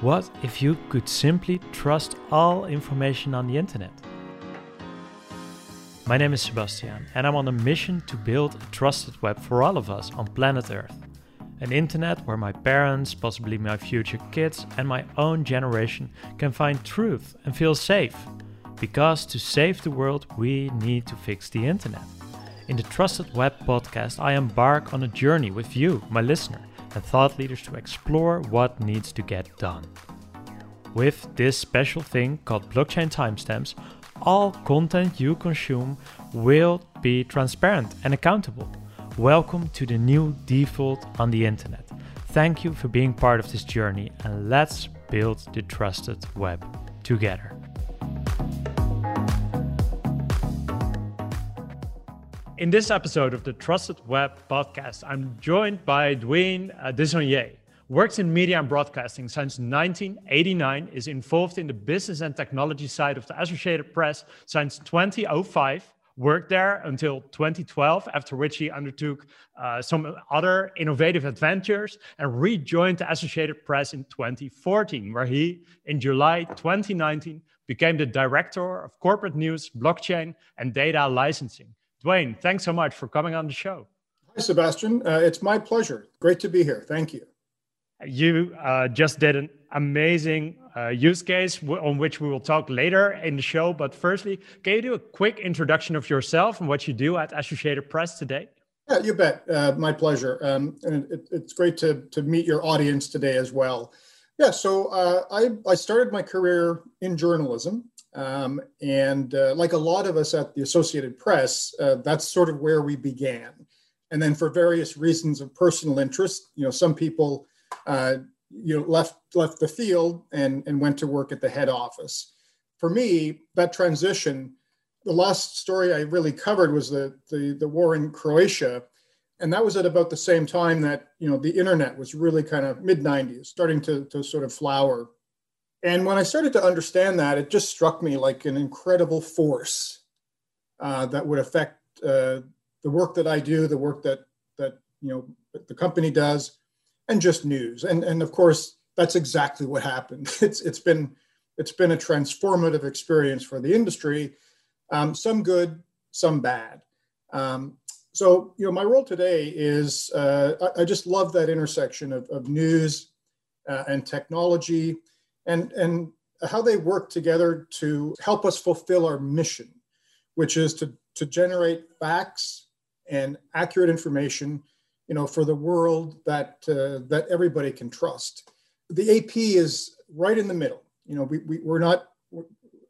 What if you could simply trust all information on the internet? My name is Sebastian, and I'm on a mission to build a trusted web for all of us on planet Earth. An internet where my parents, possibly my future kids, and my own generation can find truth and feel safe. Because to save the world, we need to fix the internet. In the Trusted Web podcast, I embark on a journey with you, my listener and thought leaders to explore what needs to get done. With this special thing called blockchain timestamps, all content you consume will be transparent and accountable. Welcome to the new default on the internet. Thank you for being part of this journey and let's build the trusted web together. In this episode of the Trusted Web podcast, I'm joined by Dwayne uh, Desaulniers. Works in media and broadcasting since 1989, is involved in the business and technology side of the Associated Press since 2005, worked there until 2012, after which he undertook uh, some other innovative adventures and rejoined the Associated Press in 2014, where he, in July 2019, became the director of corporate news, blockchain, and data licensing. Dwayne, thanks so much for coming on the show. Hi, Sebastian. Uh, it's my pleasure. Great to be here. Thank you. You uh, just did an amazing uh, use case on which we will talk later in the show. But firstly, can you do a quick introduction of yourself and what you do at Associated Press today? Yeah, you bet. Uh, my pleasure. Um, and it, it's great to, to meet your audience today as well. Yeah, so uh, I, I started my career in journalism. Um, and uh, like a lot of us at the Associated Press, uh, that's sort of where we began. And then for various reasons of personal interest, you know, some people, uh, you know, left left the field and and went to work at the head office. For me, that transition, the last story I really covered was the the, the war in Croatia, and that was at about the same time that you know the internet was really kind of mid 90s, starting to to sort of flower and when I started to understand that, it just struck me like an incredible force uh, that would affect uh, the work that I do, the work that that you know the company does, and just news. And and of course, that's exactly what happened. It's it's been it's been a transformative experience for the industry, um, some good, some bad. Um, so you know, my role today is uh, I, I, just love that intersection of, of news uh, and technology and, and how they work together to help us fulfill our mission, which is to, to generate facts and accurate information you know, for the world that, uh, that everybody can trust. The AP is right in the middle. You know, we, we, we're not, we're,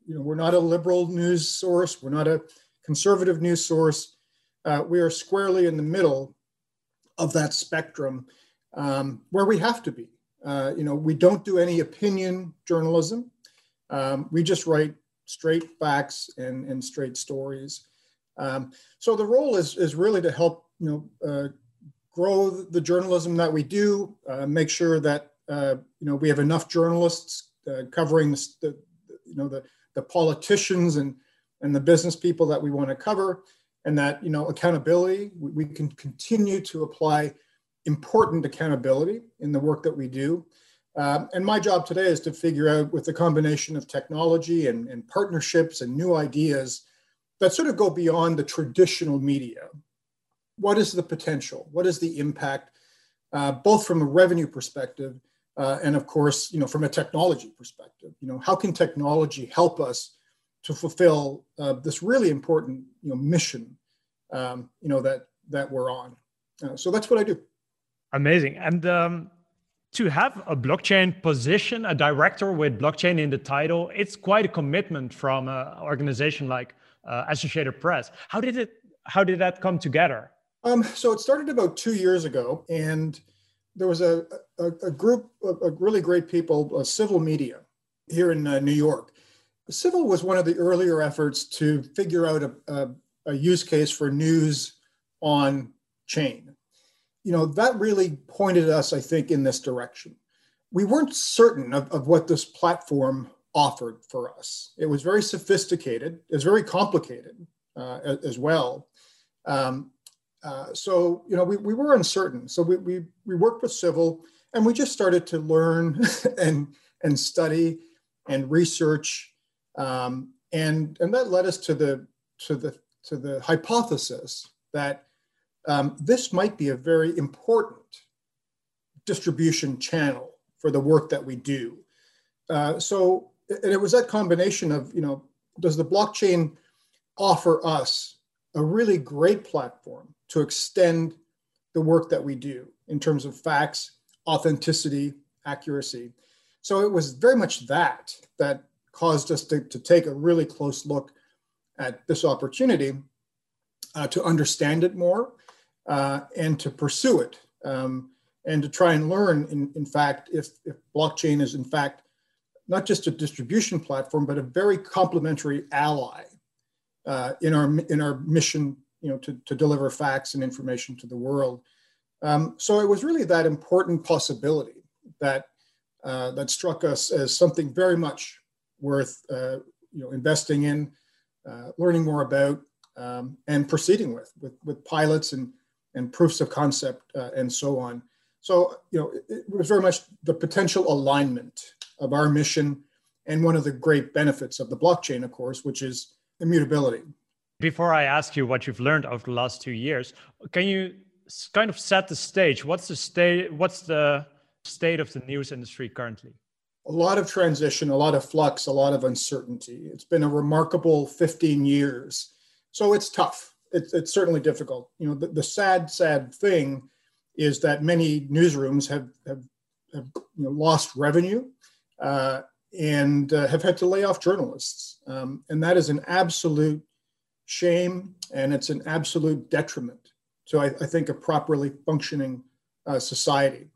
you know, we're not a liberal news source. We're not a conservative news source. Uh, we are squarely in the middle of that spectrum um, where we have to be. Uh, you know, we don't do any opinion journalism. Um, we just write straight facts and, and straight stories. Um, so the role is, is really to help, you know, uh, grow the journalism that we do, uh, make sure that, uh, you know, we have enough journalists uh, covering the, the, you know, the, the politicians and, and the business people that we want to cover and that, you know, accountability, we, we can continue to apply important accountability in the work that we do. Um, and my job today is to figure out, with the combination of technology and, and partnerships and new ideas that sort of go beyond the traditional media, what is the potential? What is the impact, uh, both from a revenue perspective uh, and, of course, you know, from a technology perspective? You know, how can technology help us to fulfill uh, this really important, you know, mission, um, you know, that that we're on? Uh, so that's what I do. Amazing. And um, to have a blockchain position, a director with blockchain in the title, it's quite a commitment from an organization like uh, Associated Press. How did it? How did that come together? Um, so it started about two years ago, and there was a, a, a group of, really great people, uh, Civil Media, here in uh, New York. Civil was one of the earlier efforts to figure out a, a, a use case for news on chain you know, that really pointed us, I think, in this direction. We weren't certain of, of what this platform offered for us. It was very sophisticated, it was very complicated uh, as, well. Um, uh, so, you know, we, we were uncertain. So we, we, we worked with Civil and we just started to learn and, and study and research, um, and and that led us to the to the to the hypothesis that um, this might be a very important distribution channel for the work that we do. Uh, so, and it was that combination of, you know, does the blockchain offer us a really great platform to extend the work that we do in terms of facts, authenticity, accuracy? So it was very much that that caused us to, to take a really close look at this opportunity uh, to understand it more uh, and to pursue it um, and to try and learn, in, in fact, if, if blockchain is in fact not just a distribution platform, but a very complementary ally uh, in our in our mission, you know, to, to deliver facts and information to the world. Um, so it was really that important possibility that uh, that struck us as something very much worth uh, you know investing in, uh, learning more about, um, and proceeding with, with with pilots and and proofs of concept uh, and so on. So, you know, it, it was very much the potential alignment of our mission and one of the great benefits of the blockchain, of course, which is immutability. Before I ask you what you've learned over the last two years, can you kind of set the stage? What's the state? What's the state of the news industry currently? A lot of transition, a lot of flux, a lot of uncertainty. It's been a remarkable 15 years. So it's tough it's, it's certainly difficult. You know, the, the sad, sad thing is that many newsrooms have, have, have you know, lost revenue uh, and uh, have had to lay off journalists. Um, and that is an absolute shame and it's an absolute detriment to, I, I think, a properly functioning uh, society.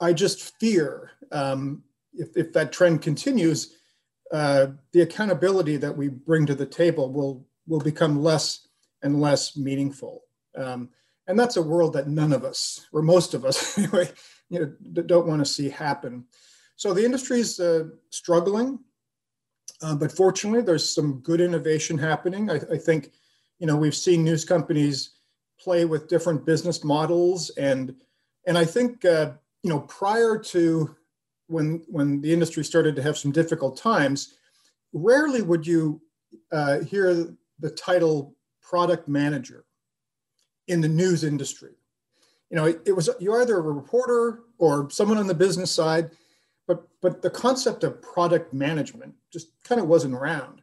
I just fear um, if, if that trend continues, uh, the accountability that we bring to the table will, will become less and less meaningful. Um, and that's a world that none of us, or most of us anyway, you know, don't want to see happen. So the industry is uh, struggling, uh, but fortunately, there's some good innovation happening. I, I, think, you know, we've seen news companies play with different business models, and and I think, uh, you know, prior to when when the industry started to have some difficult times, rarely would you uh, hear the title product manager in the news industry. You know, it, it was you're either a reporter or someone on the business side, but but the concept of product management just kind of wasn't around.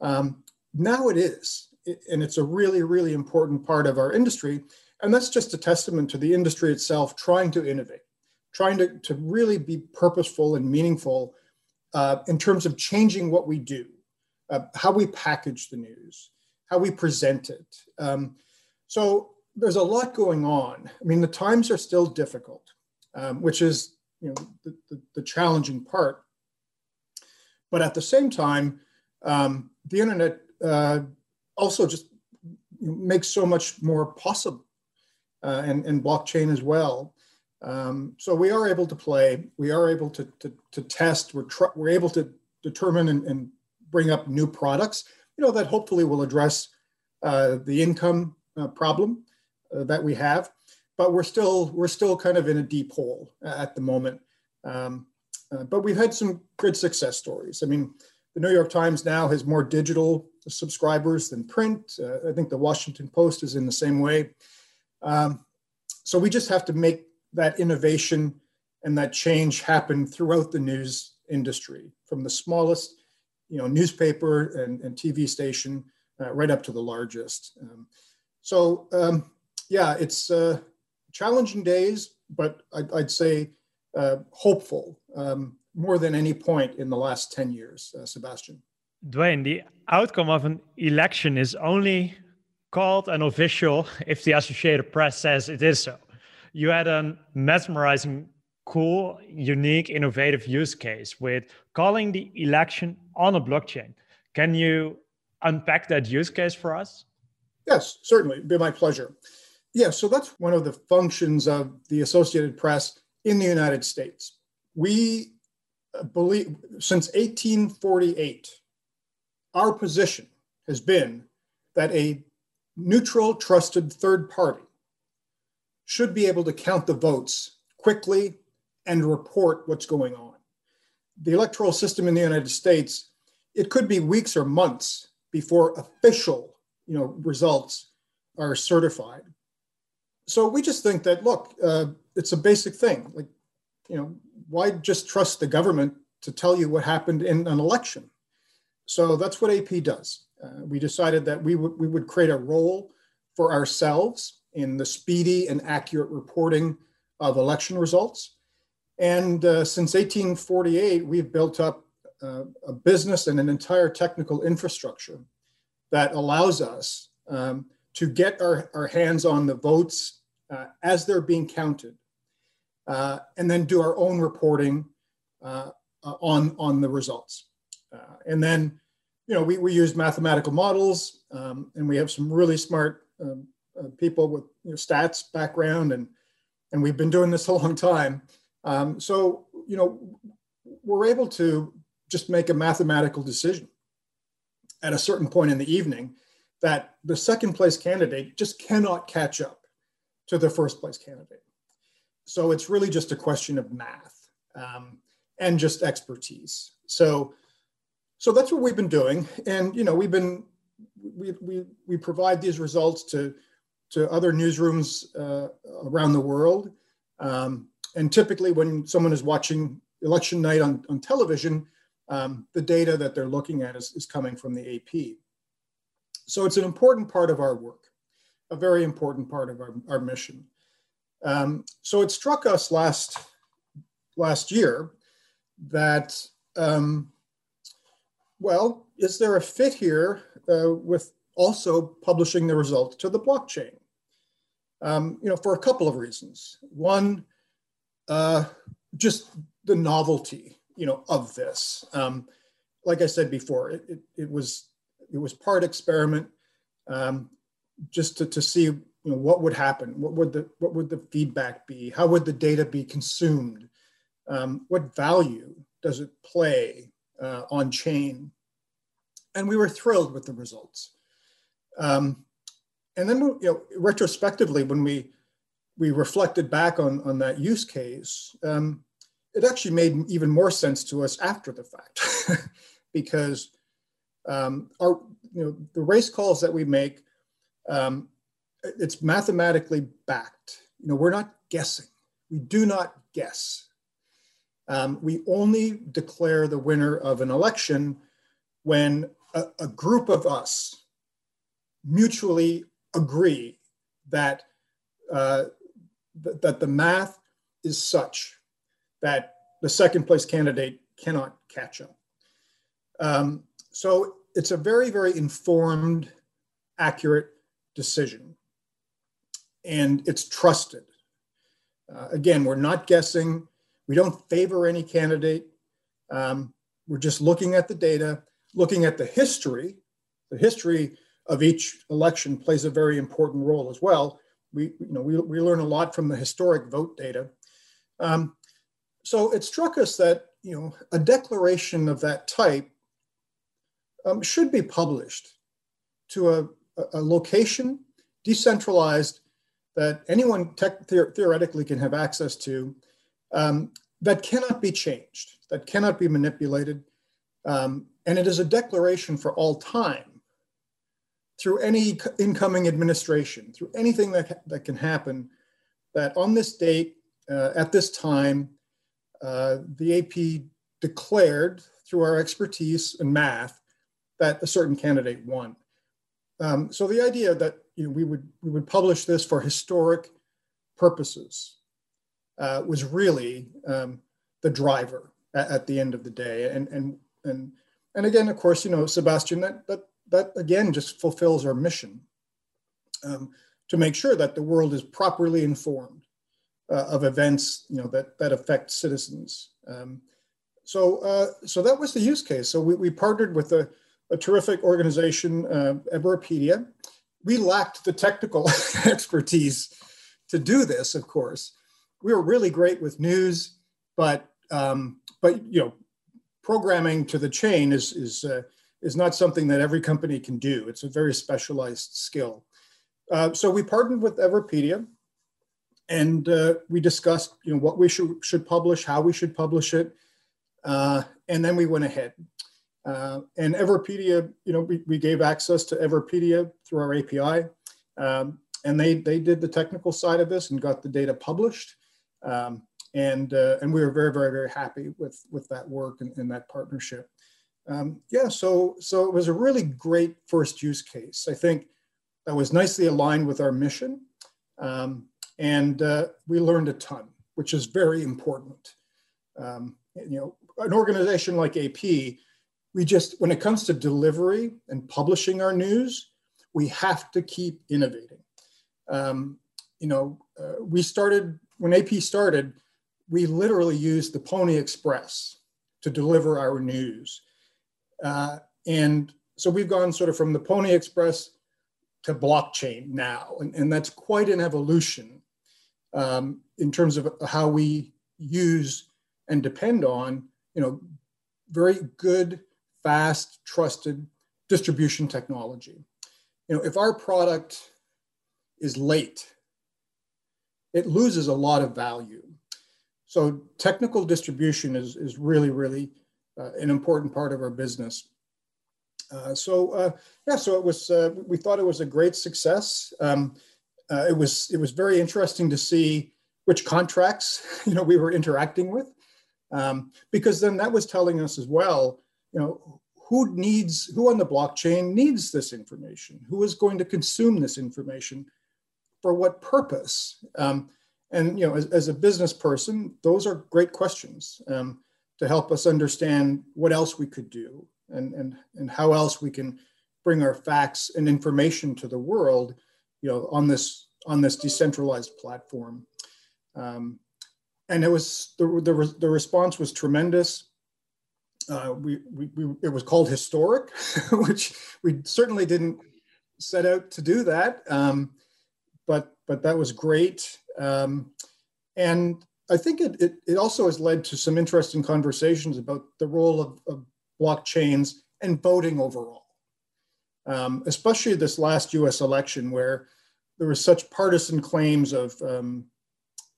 Um, now it is, and it's a really really important part of our industry, and that's just a testament to the industry itself trying to innovate, trying to to really be purposeful and meaningful uh, in terms of changing what we do, uh, how we package the news, how we present it. Um, so there's a lot going on. I mean, the times are still difficult, um, which is you know the, the, the, challenging part. But at the same time, um, the internet uh, also just makes so much more possible, uh, and, and blockchain as well. Um, so we are able to play, we are able to, to, to test, we're, we're able to determine and, and bring up new products you know, that hopefully will address uh, the income uh, problem uh, that we have. But we're still we're still kind of in a deep hole at the moment. Um, uh, but we've had some good success stories. I mean, the New York Times now has more digital subscribers than print. Uh, I think the Washington Post is in the same way. Um, so we just have to make that innovation and that change happen throughout the news industry, from the smallest you know, newspaper and, and TV station uh, right up to the largest. Um, so um, yeah, it's uh, challenging days, but I'd, I'd say uh, hopeful um, more than any point in the last 10 years, uh, Sebastian. Dwayne, the outcome of an election is only called an official if the Associated Press says it is so. You had a mesmerizing cool, unique, innovative use case with calling the election on a blockchain. Can you unpack that use case for us? Yes, certainly. It'd be my pleasure. Yeah, so that's one of the functions of the Associated Press in the United States. We uh, believe since 1848, our position has been that a neutral, trusted third party should be able to count the votes quickly and report what's going on. The electoral system in the United States, it could be weeks or months before official, you know, results are certified. So we just think that look, uh, it's a basic thing. Like, you know, why just trust the government to tell you what happened in an election? So that's what AP does. Uh, we decided that we would we would create a role for ourselves in the speedy and accurate reporting of election results. And uh, since 1848, we've built up uh, a business and an entire technical infrastructure that allows us um, to get our, our hands on the votes uh, as they're being counted, uh, and then do our own reporting uh, uh, on, on the results. and then, you know, we, we use mathematical models, um, and we have some really smart um, people with you know, stats background, and, and we've been doing this a long time. Um, so, you know, we're able to just make a mathematical decision at a certain point in the evening that the second place candidate just cannot catch up to the first place candidate. So it's really just a question of math um, and just expertise. So, so that's what we've been doing, and you know we've been we we we provide these results to to other newsrooms uh, around the world. Um, and typically, when someone is watching election night on, on television, um, the data that they're looking at is, is coming from the AP. So it's an important part of our work, a very important part of our, our mission. Um, so it struck us last, last year that, um, well, is there a fit here uh, with also publishing the results to the blockchain? Um, you know, for a couple of reasons. One, uh, just the novelty, you know, of this. Um, like I said before, it, it, it, was it was part experiment, um, just to, to see you know what would happen, what would the what would the feedback be, how would the data be consumed, um, what value does it play uh, on chain, and we were thrilled with the results. Um, and then you know retrospectively when we we reflected back on on that use case um, it actually made even more sense to us after the fact. Because um, our you know the race calls that we make um, it's mathematically backed. You know we're not guessing. We do not guess. Um, we only declare the winner of an election when a, a group of us mutually agree that uh, that the math is such that the second place candidate cannot catch up. Um, so it's a very very informed, accurate decision, and it's trusted. Uh, again, we're not guessing. We don't favor any candidate. Um, we're just looking at the data, looking at the history, the history of each election plays a very important role as well. We, you know, we, we learn a lot from the historic vote data. Um, so it struck us that, you know, a declaration of that type um, should be published to a, a location, decentralized, that anyone tech, theoretically can have access to, um, that cannot be changed, that cannot be manipulated. Um, and it is a declaration for all time through any incoming administration, through anything that, that can happen, that on this date, uh, at this time, uh, the AP declared through our expertise in math that a certain candidate won. Um, so the idea that you know, we would we would publish this for historic purposes uh, was really um, the driver at, at, the end of the day. And and and and again, of course, you know, Sebastian, that that that again just fulfills our mission um, to make sure that the world is properly informed uh, of events you know that that affect citizens. Um, so uh, so that was the use case. So we, we partnered with a, a terrific organization, uh, Everipedia. We lacked the technical expertise to do this, of course. We were really great with news, but um, but you know, programming to the chain is is uh, is not something that every company can do. It's a very specialized skill. Uh, so we partnered with Everipedia and uh, we discussed you know, what we should, should publish, how we should publish it. Uh, and then we went ahead. Uh, and Everpedia, you know, we, we gave access to Everpedia through our API. Um, and they, they did the technical side of this and got the data published. Um, and, uh, and we were very, very, very happy with, with that work and, and that partnership. Um, yeah, so, so it was a really great first use case. I think that was nicely aligned with our mission. Um, and uh, we learned a ton, which is very important. Um, you know, an organization like AP, we just, when it comes to delivery and publishing our news, we have to keep innovating. Um, you know, uh, we started, when AP started, we literally used the Pony Express to deliver our news. Uh, and so we've gone sort of from the Pony Express to blockchain now, and, and that's quite an evolution um, in terms of how we use and depend on, you know, very good, fast, trusted distribution technology. You know, if our product is late, it loses a lot of value. So technical distribution is, is really, really an important part of our business. Uh, so uh, yeah, so it was. Uh, we thought it was a great success. Um, uh, it was. It was very interesting to see which contracts you know we were interacting with, um, because then that was telling us as well. You know, who needs who on the blockchain needs this information? Who is going to consume this information? For what purpose? Um, and you know, as, as, a business person, those are great questions um, to help us understand what else we could do and, and, and how else we can bring our facts and information to the world, you know, on this on this decentralized platform. Um, and it was the, the, the response was tremendous. Uh, we, we, we, it was called historic, which we certainly didn't set out to do that. Um, but but that was great. Um, and I think it, it, it, also has led to some interesting conversations about the role of, of blockchains and voting overall, um, especially this last US election where there was such partisan claims of um,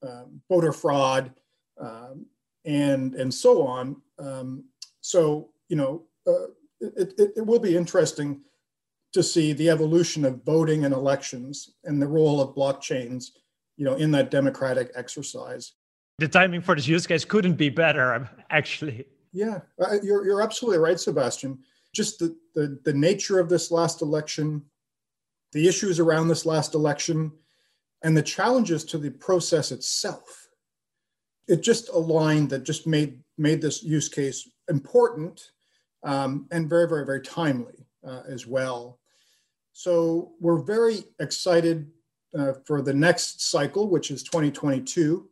uh, voter fraud um, and, and so on. Um, so, you know, uh, it, it, it will be interesting to see the evolution of voting and elections and the role of blockchains, you know, in that democratic exercise. The timing for this use case couldn't be better, actually. Yeah, uh, you're, you're absolutely right, Sebastian. Just the, the, the nature of this last election, the issues around this last election, and the challenges to the process itself. It just aligned that just made, made this use case important um, and very, very, very timely uh, as well. So we're very excited uh, for the next cycle, which is 2022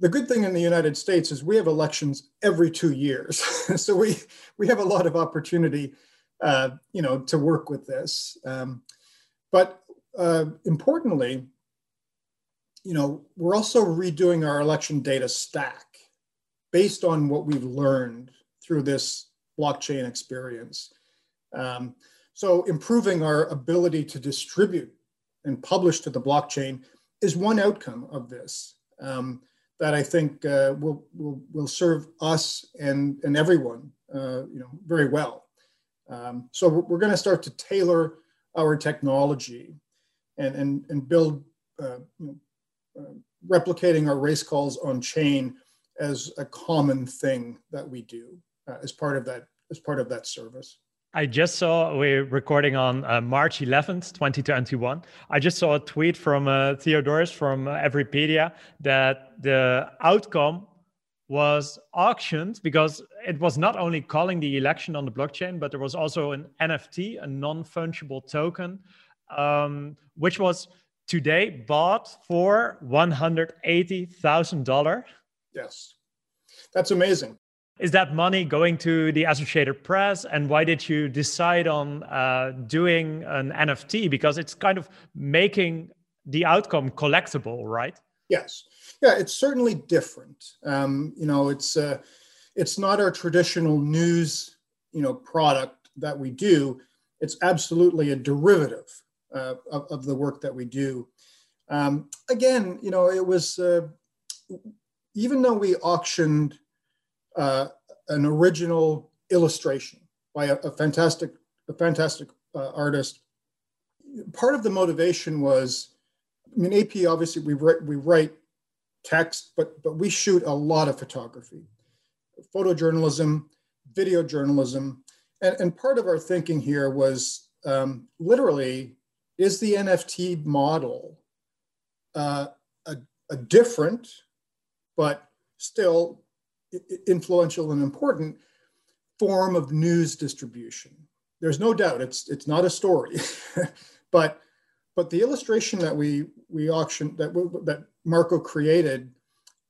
the good thing in the United States is we have elections every two years, so we we have a lot of opportunity, uh, you know, to work with this. Um, but uh, importantly, you know, we're also redoing our election data stack based on what we've learned through this blockchain experience. Um, so improving our ability to distribute and publish to the blockchain is one outcome of this. Um, that I think uh, will, will, will serve us and, and everyone uh, you know, very well. Um, so we're going to start to tailor our technology and, and, and build uh, you know, uh, replicating our race calls on chain as a common thing that we do uh, as part of that as part of that service. I just saw we're recording on uh, March 11th, 2021. I just saw a tweet from uh, Theodorus from uh, Everpedia that the outcome was auctioned because it was not only calling the election on the blockchain, but there was also an NFT, a non fungible token, um, which was today bought for $180,000. Yes, that's amazing is that money going to the Associated Press? And why did you decide on uh, doing an NFT? Because it's kind of making the outcome collectible, right? Yes. Yeah, it's certainly different. Um, you know, it's uh, it's not our traditional news, you know, product that we do. It's absolutely a derivative uh, of, of, the work that we do. Um, again, you know, it was uh, even though we auctioned uh, an original illustration by a, a fantastic, a fantastic uh, artist. Part of the motivation was, I mean, AP obviously we write we write text, but but we shoot a lot of photography, photojournalism, video journalism, and, and part of our thinking here was um, literally is the NFT model uh, a, a different but still influential and important form of news distribution. There's no doubt it's it's not a story, but but the illustration that we we auctioned that that Marco created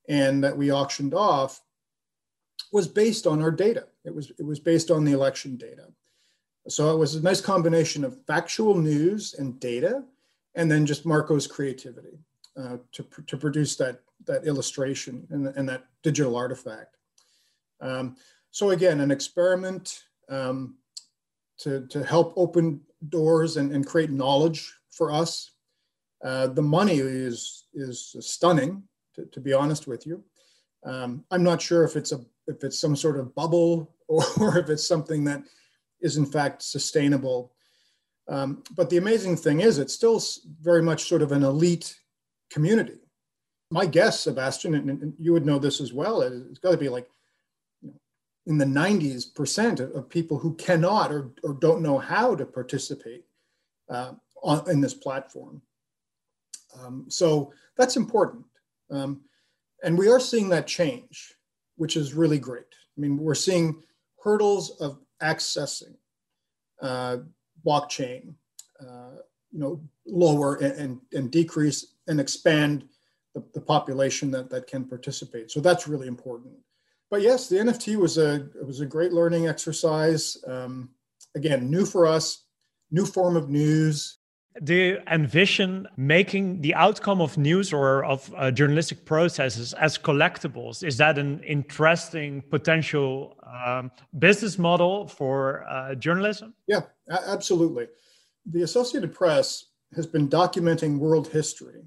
and that we auctioned off was based on our data. It was it was based on the election data. So it was a nice combination of factual news and data, and then just Marco's creativity uh, to, to produce that that illustration and, and that digital artifact. Um, so again, an experiment um, to, to help open doors and, and create knowledge for us. Uh, the money is, is stunning, to, to be honest with you. Um, I'm not sure if it's a if it's some sort of bubble or, or if it's something that is in fact sustainable. Um, but the amazing thing is, it's still very much sort of an elite community. My guess, Sebastian, and, and you would know this as well, it's got to be like in the 90s percent of people who cannot or, or don't know how to participate uh, on, in this platform. Um, so that's important. Um, and we are seeing that change, which is really great. I mean, we're seeing hurdles of accessing uh, blockchain, uh, you know, lower and, and, and, decrease and expand the, the population that, that can participate. So that's really important but yes, the NFT was a it was a great learning exercise. Um, again, new for us, new form of news. Do you envision making the outcome of news or of uh, journalistic processes as collectibles? Is that an interesting potential um, business model for uh, journalism? Yeah, absolutely. The Associated Press has been documenting world history,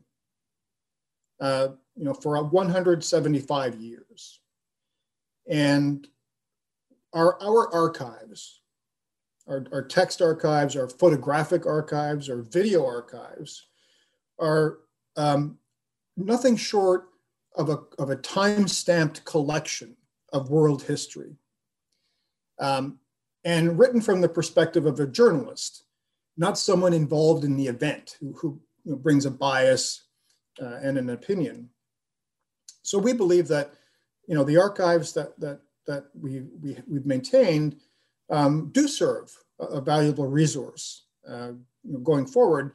uh, you know, for 175 years. And our, our archives, our, our text archives, our photographic archives, our video archives are um, nothing short of a, of a time stamped collection of world history. Um, and written from the perspective of a journalist, not someone involved in the event who, who you know, brings a bias uh, and an opinion. So we believe that you know, the archives that that that we, we we've maintained um, do serve a, a valuable resource uh, you know, going forward.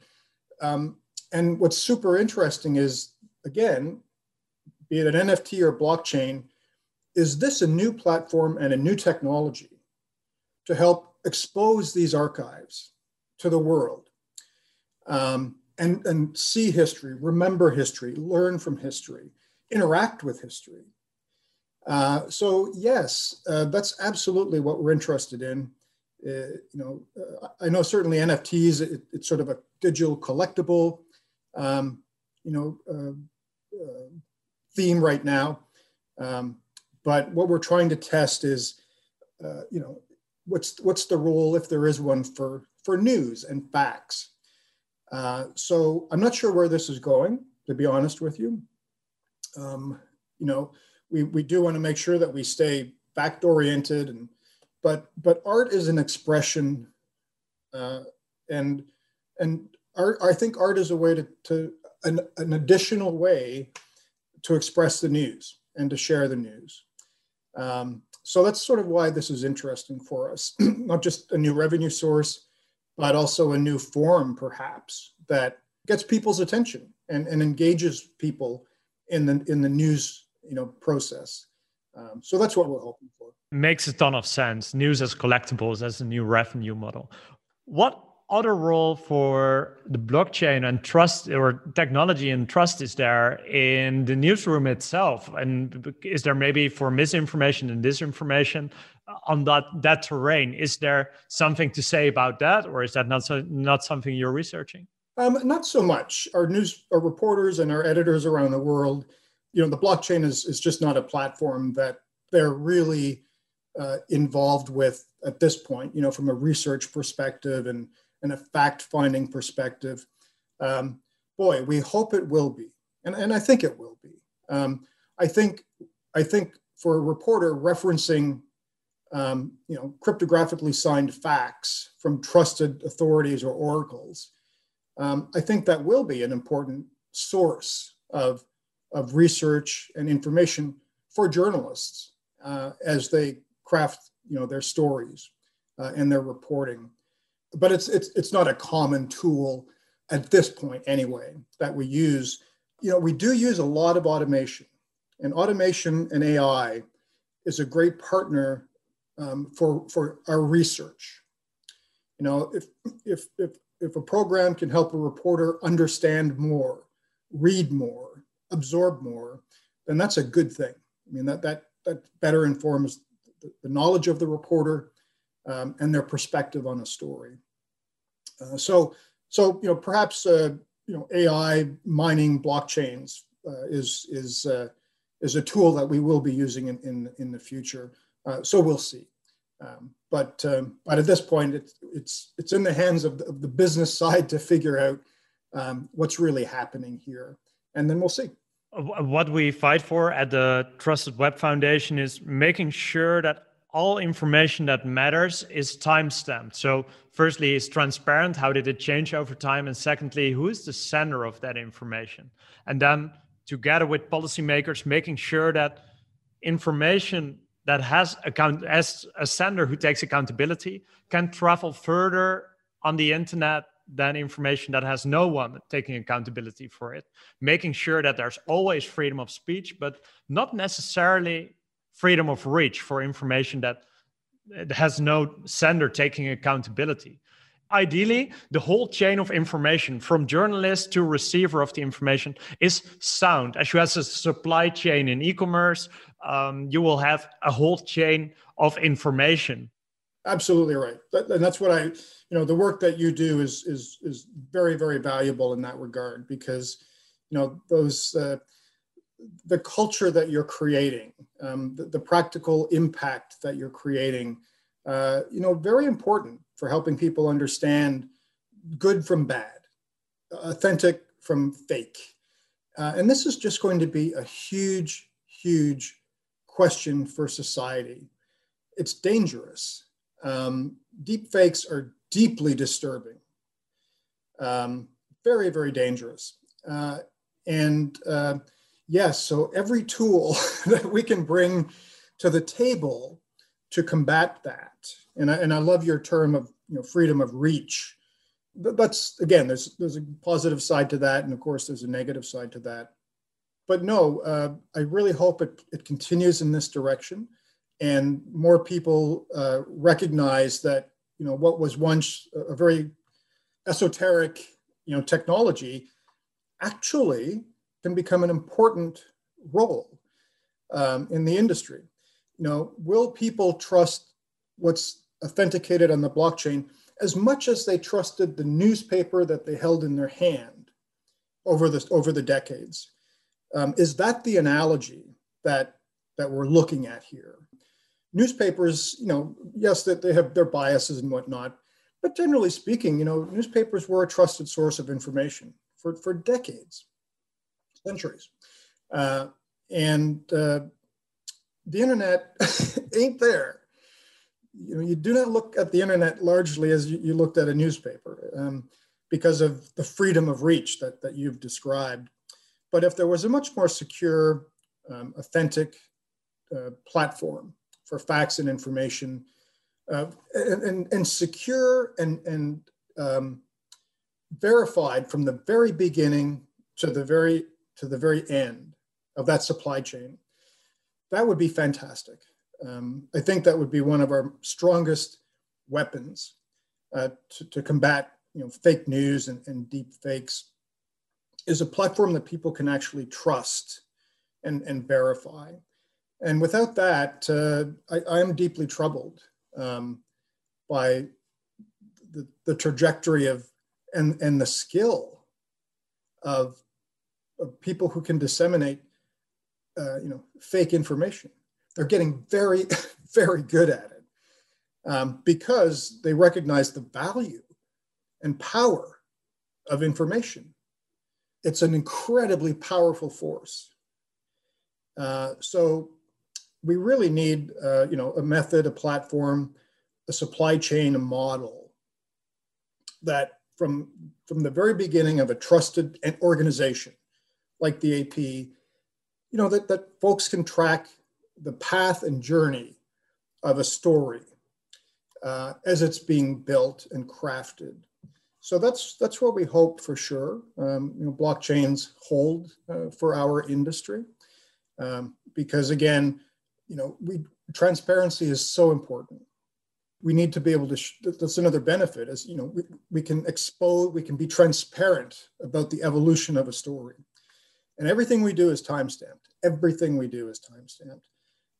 Um, and what's super interesting is, again, be it an NFT or blockchain, is this a new platform and a new technology to help expose these archives to the world um, and, and see history, remember history, learn from history, interact with history? Uh, so yes, uh, that's absolutely what we're interested in. Uh, you know, uh, I know certainly NFTs, it, it's sort of a digital collectible, um, you know, uh, theme right now. Um, but what we're trying to test is, you know, what's what's the role, if there is one, for for news and facts. So I'm not sure where this is going, to be honest with you. Um, you know, we, we do want to make sure that we stay fact oriented and but but art is an expression uh, and and art I think art is a way to, to an, an additional way to express the news and to share the news. Um, so that's sort of why this is interesting for us, not just a new revenue source, but also a new form perhaps that gets people's attention and, and engages people in the in the news you know process. Um, so that's what we're hoping for. Makes a ton of sense. News as collectibles as a new revenue model. What other role for the blockchain and trust or technology and trust is there in the newsroom itself? And is there maybe for misinformation and disinformation on that that terrain? Is there something to say about that or is that not so, not something you're researching? Um, not so much. Our news our reporters and our editors around the world you know the blockchain is, is just not a platform that they're really uh, involved with at this point, you know, from a research perspective and, and a fact finding perspective. Um, boy, we hope it will be. And, and I think it will be. Um, I think, I think for a reporter referencing, um, you know, cryptographically signed facts from trusted authorities or oracles, um, I think that will be an important source of, of research and information for journalists uh, as they craft you know their stories uh, and their reporting but it's it's it's not a common tool at this point anyway that we use. You know we do use a lot of automation and automation and ai is a great partner um, for for our research. You know if if if if a program can help a reporter understand more read more absorb more then that's a good thing. I mean that that that better informs the, the knowledge of the reporter um, and their perspective on a story. Uh, so, so you know, perhaps uh, you know, AI mining blockchains uh, is is uh, is a tool that we will be using in in, in the future. Uh, so we'll see. Um, but um, but at this point, it's it's it's in the hands of the, of the business side to figure out um, what's really happening here, and then we'll see what we fight for at the Trusted Web Foundation is making sure that all information that matters is time stamped. So, firstly, is transparent. How did it change over time? And secondly, who is the sender of that information? And then, together with policymakers, making sure that information that has account as a sender who takes accountability can travel further on the internet than information that has no one taking accountability for it, making sure that there's always freedom of speech, but not necessarily freedom of reach for information that has no sender taking accountability. Ideally, the whole chain of information from journalist to receiver of the information is sound. As you have a supply chain in e commerce, um, you will have a whole chain of information Absolutely right, and that's what I, you know, the work that you do is is is very very valuable in that regard because, you know, those uh, the culture that you're creating, um, the, the, practical impact that you're creating, uh, you know, very important for helping people understand good from bad, authentic from fake, uh, and this is just going to be a huge huge question for society. It's dangerous um, deep fakes are deeply disturbing, um, very, very dangerous. Uh, and uh, yes, so every tool that we can bring to the table to combat that, and I, and I love your term of you know freedom of reach. That's again, there's there's a positive side to that, and of course there's a negative side to that. But no, uh, I really hope it, it continues in this direction and more people uh, recognize that you know what was once a very esoteric you know technology actually can become an important role um, in the industry. You know will people trust what's authenticated on the blockchain as much as they trusted the newspaper that they held in their hand over the over the decades? Um, is that the analogy that that we're looking at here? Newspapers, you know, yes, that they have their biases and whatnot, but generally speaking, you know, newspapers were a trusted source of information for, for decades, centuries. Uh, and uh, the internet ain't there. You know, you do not look at the internet largely as you, you looked at a newspaper um, because of the freedom of reach that, that you've described. But if there was a much more secure, um, authentic uh, platform for facts and information, uh, and, and, and, secure and, and um, verified from the very beginning to the very to the very end of that supply chain. That would be fantastic. Um, I think that would be one of our strongest weapons uh, to, to, combat you know, fake news and, and deep fakes is a platform that people can actually trust and, and verify. And without that, uh, I, am deeply troubled um, by the, the, trajectory of and, and the skill of, of people who can disseminate, uh, you know, fake information. They're getting very, very good at it um, because they recognize the value and power of information. It's an incredibly powerful force. Uh, so we really need, uh, you know, a method, a platform, a supply chain, a model that from from the very beginning of a trusted organization like the AP, you know, that, that folks can track the path and journey of a story uh, as it's being built and crafted. So that's that's what we hope for sure. Um, you know, blockchains hold uh, for our industry um, because again, you know, we transparency is so important. We need to be able to. Sh- that's another benefit is you know we, we can expose, we can be transparent about the evolution of a story, and everything we do is timestamped. Everything we do is timestamped.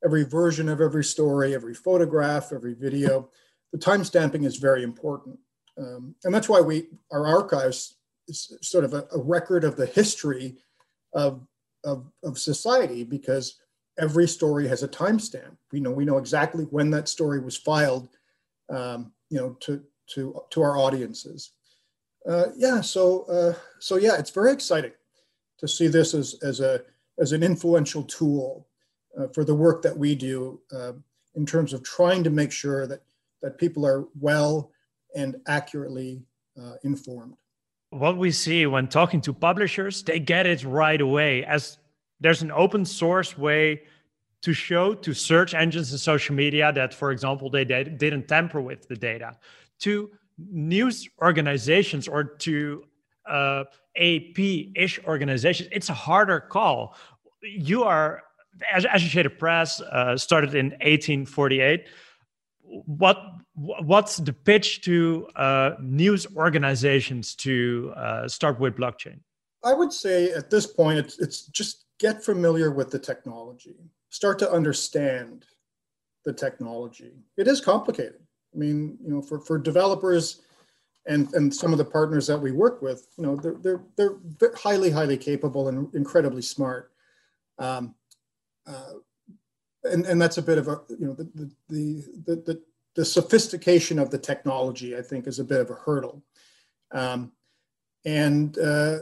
Every version of every story, every photograph, every video, the timestamping is very important, um, and that's why we our archives is sort of a, a record of the history of, of of society because every story has a timestamp. We know we know exactly when that story was filed, um, you know, to to to our audiences. Uh, yeah, so uh, so yeah, it's very exciting to see this as as a as an influential tool uh, for the work that we do uh, in terms of trying to make sure that that people are well and accurately uh, informed. What we see when talking to publishers, they get it right away as there's an open source way to show to search engines and social media that, for example, they didn't tamper with the data, to news organizations or to uh, AP-ish organizations, it's a harder call. You are, as Associated Press uh, started in 1848. What what's the pitch to uh, news organizations to uh, start with blockchain? I would say at this point, it's, it's just get familiar with the technology, start to understand the technology. It is complicated. I mean, you know, for, for developers and, and some of the partners that we work with, you know, they're, they're, they're highly, highly capable and incredibly smart. Um, uh, and, and that's a bit of a, you know, the, the, the, the, the sophistication of the technology, I think, is a bit of a hurdle. Um, and, uh,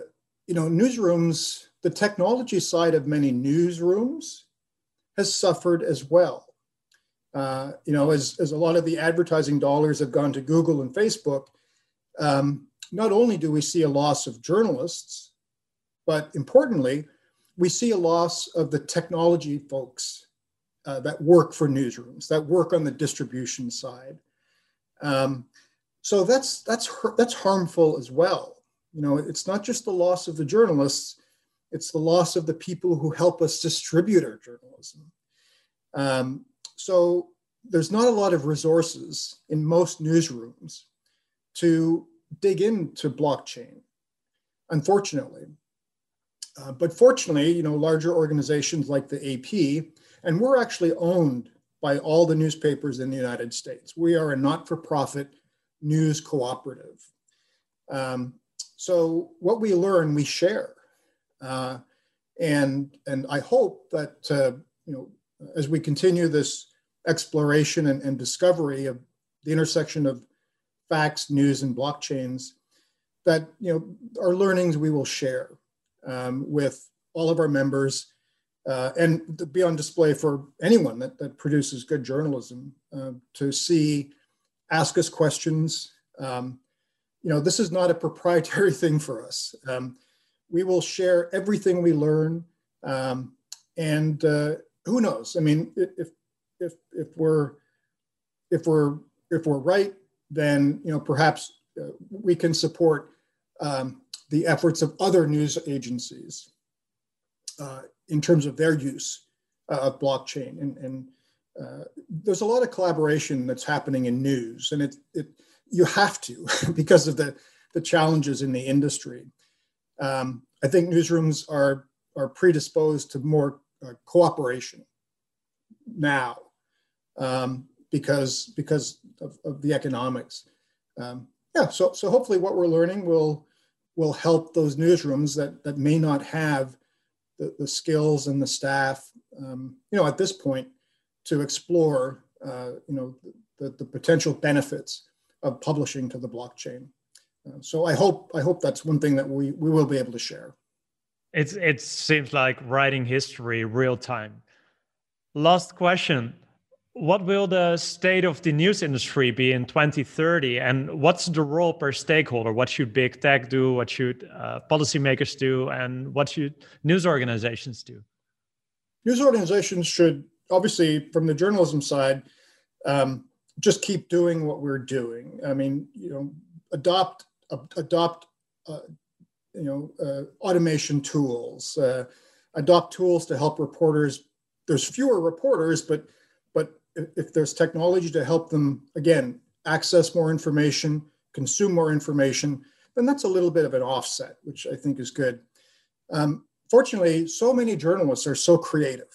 you know, newsrooms, the technology side of many newsrooms has suffered as well. Uh, you know, as, as a lot of the advertising dollars have gone to Google and Facebook, um, not only do we see a loss of journalists, but importantly, we see a loss of the technology folks uh, that work for newsrooms, that work on the distribution side. Um, so that's that's that's harmful as well. You know, it's not just the loss of the journalists; it's the loss of the people who help us distribute our journalism. Um, so there's not a lot of resources in most newsrooms to dig into blockchain, unfortunately. Uh, but fortunately, you know, larger organizations like the AP, and we're actually owned by all the newspapers in the United States. We are a not-for-profit news cooperative. Um, so what we learn, we share, uh, and and I hope that uh, you know as we continue this exploration and, and discovery of the intersection of facts, news, and blockchains that you know our learnings we will share um, with all of our members uh, and be on display for anyone that, that produces good journalism uh, to see, ask us questions. Um, you know, this is not a proprietary thing for us. Um, we will share everything we learn, um, and uh, who knows? I mean, if if if we're if we're if we're right, then you know perhaps uh, we can support um, the efforts of other news agencies uh, in terms of their use uh, of blockchain. And, and uh, there's a lot of collaboration that's happening in news, and it, it you have to because of the, the challenges in the industry. Um, I think newsrooms are, are predisposed to more uh, cooperation now um, because, because of, of the economics. Um, yeah, so, so hopefully what we're learning will, will help those newsrooms that, that may not have the, the skills and the staff, um, you know, at this point to explore uh, you know, the, the potential benefits of publishing to the blockchain. Uh, so I hope I hope that's one thing that we, we will be able to share. It's it seems like writing history real time. Last question. What will the state of the news industry be in 2030? And what's the role per stakeholder? What should big tech do? What should uh, policymakers do? And what should news organizations do? News organizations should, obviously, from the journalism side, um, just keep doing what we're doing. I mean, you know, adopt uh, adopt uh, you know uh, automation tools, uh, adopt tools to help reporters. There's fewer reporters, but but if there's technology to help them again access more information, consume more information, then that's a little bit of an offset, which I think is good. Um, fortunately, so many journalists are so creative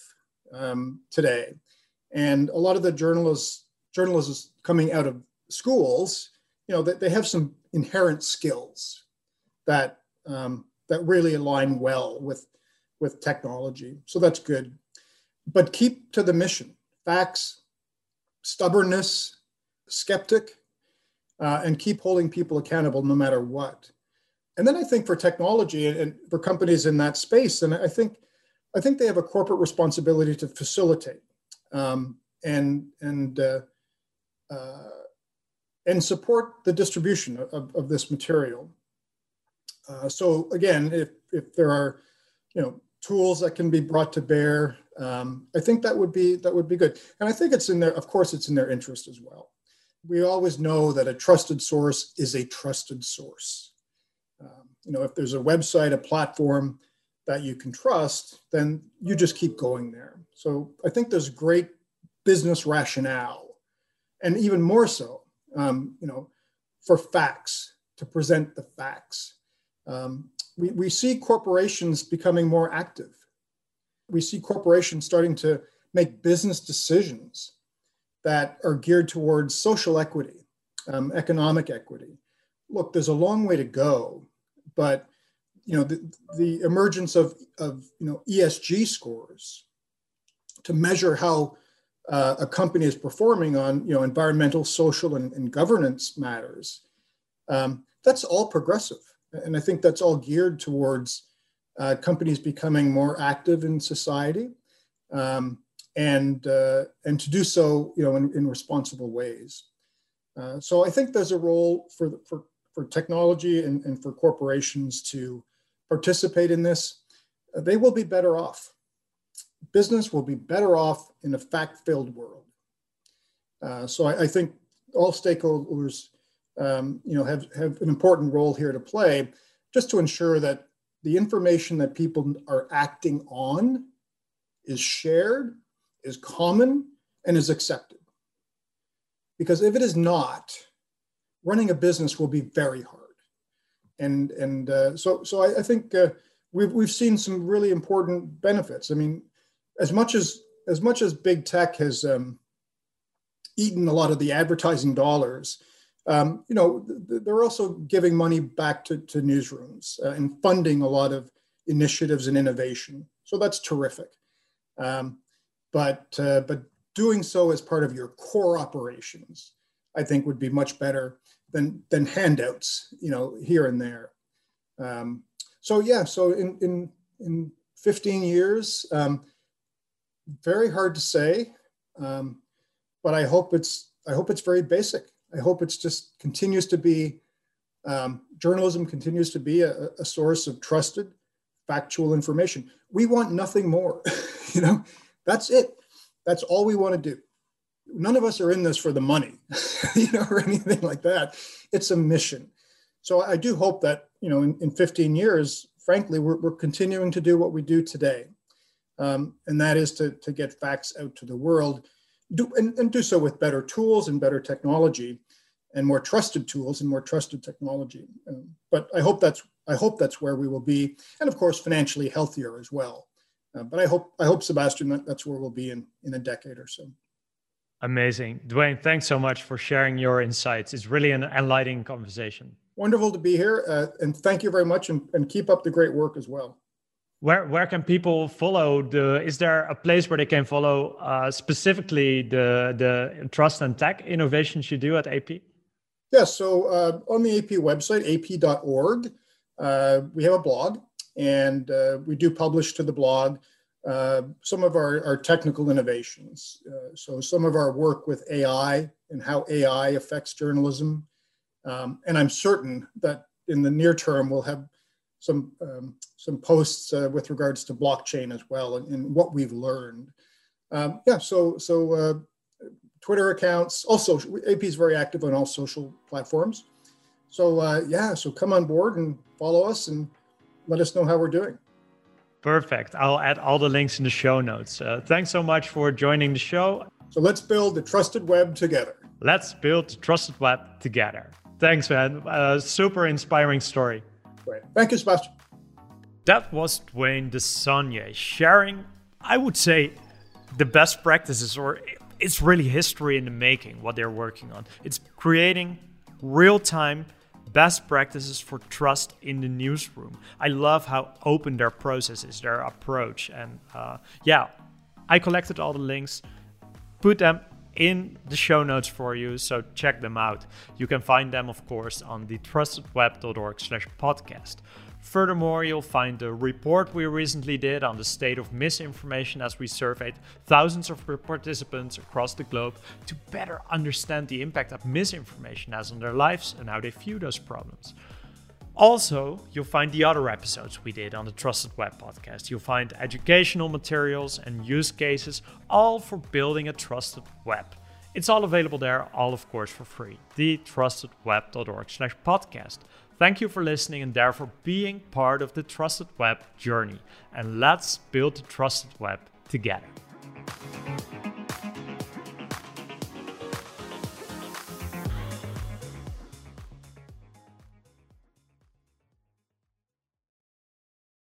um, today, and a lot of the journalists journalists coming out of schools, you know, that they have some inherent skills that um, that really align well with with technology. So that's good. But keep to the mission. Facts, stubbornness, skeptic, uh, and keep holding people accountable no matter what. And then I think for technology and for companies in that space, and I think I think they have a corporate responsibility to facilitate um, and and uh, uh, and support the distribution of, of this material. Uh, so again, if, if there are, you know, tools that can be brought to bear, um, I think that would be that would be good. And I think it's in their, of course, it's in their interest as well. We always know that a trusted source is a trusted source. Um, you know, if there's a website, a platform that you can trust, then you just keep going there. So I think there's great business rationale, and even more so, um, you know, for facts to present the facts. Um, we, we see corporations becoming more active. We see corporations starting to make business decisions that are geared towards social equity, um, economic equity. Look, there's a long way to go, but you know the, the emergence of, of you know ESG scores to measure how uh, a company is performing on you know environmental, social, and, and governance matters. Um, that's all progressive and I think that's all geared towards uh, companies becoming more active in society, um, and uh, and to do so, you know, in, in responsible ways. Uh, so I think there's a role for for for technology and, and for corporations to participate in this. They will be better off. Business will be better off in a fact-filled world. Uh, so I, I think all stakeholders um, you know, have, have an important role here to play just to ensure that the information that people are acting on is shared, is common, and is accepted. Because if it is not, running a business will be very hard. And, and uh, so, so I, I think uh, we've, we've seen some really important benefits. I mean, as much as, as much as big tech has um, eaten a lot of the advertising dollars, um, you know, they're also giving money back to, to newsrooms uh, and funding a lot of initiatives and innovation. So that's terrific. Um, but uh, but doing so as part of your core operations, I think, would be much better than than handouts, you know, here and there. Um, so yeah, so in in in 15 years, um, very hard to say, um, but I hope it's I hope it's very basic. I hope it's just continues to be um, journalism continues to be a, a, source of trusted, factual information. We want nothing more. you know, that's it. That's all we want to do. None of us are in this for the money, you know, or anything like that. It's a mission. So I do hope that you know, in, in 15 years, frankly, we're, we're continuing to do what we do today, um, and that is to to get facts out to the world do, and, and do so with better tools and better technology and more trusted tools and more trusted technology. Um, but I hope that's I hope that's where we will be, and of course financially healthier as well. Uh, but I hope I hope Sebastian that that's where we'll be in in a decade or so. Amazing, Dwayne. Thanks so much for sharing your insights. It's really an enlightening conversation. Wonderful to be here, uh, and thank you very much, and, and keep up the great work as well. Where where can people follow the is there a place where they can follow uh, specifically the the trust and tech innovations you do at ap yes yeah, so uh, on the ap website ap.org uh, we have a blog and uh, we do publish to the blog uh, some of our, our technical innovations. Uh, so some of our work with ai and how ai affects journalism. Um, and i'm certain that in the near term we'll have some um, some posts uh, with regards to blockchain as well and, and what we've learned. Um, yeah, so so uh, Twitter accounts, also AP is very active on all social platforms. So uh, yeah, so come on board and follow us and let us know how we're doing. Perfect. I'll add all the links in the show notes. Uh, thanks so much for joining the show. So let's build the trusted web together. Let's build the trusted web together. Thanks, man. Uh, super inspiring story. Great. Thank you, Sebastian. That was Dwayne Desaulniers sharing, I would say, the best practices, or it's really history in the making, what they're working on. It's creating real time best practices for trust in the newsroom. I love how open their process is, their approach. And uh, yeah, I collected all the links, put them in the show notes for you, so check them out. You can find them, of course, on the trustedweb.org slash podcast. Furthermore, you'll find the report we recently did on the state of misinformation as we surveyed thousands of participants across the globe to better understand the impact that misinformation has on their lives and how they view those problems. Also, you'll find the other episodes we did on the Trusted Web podcast. You'll find educational materials and use cases, all for building a trusted web. It's all available there, all of course for free. thetrustedweb.org slash podcast. Thank you for listening and therefore being part of the Trusted Web journey. And let's build the trusted web together.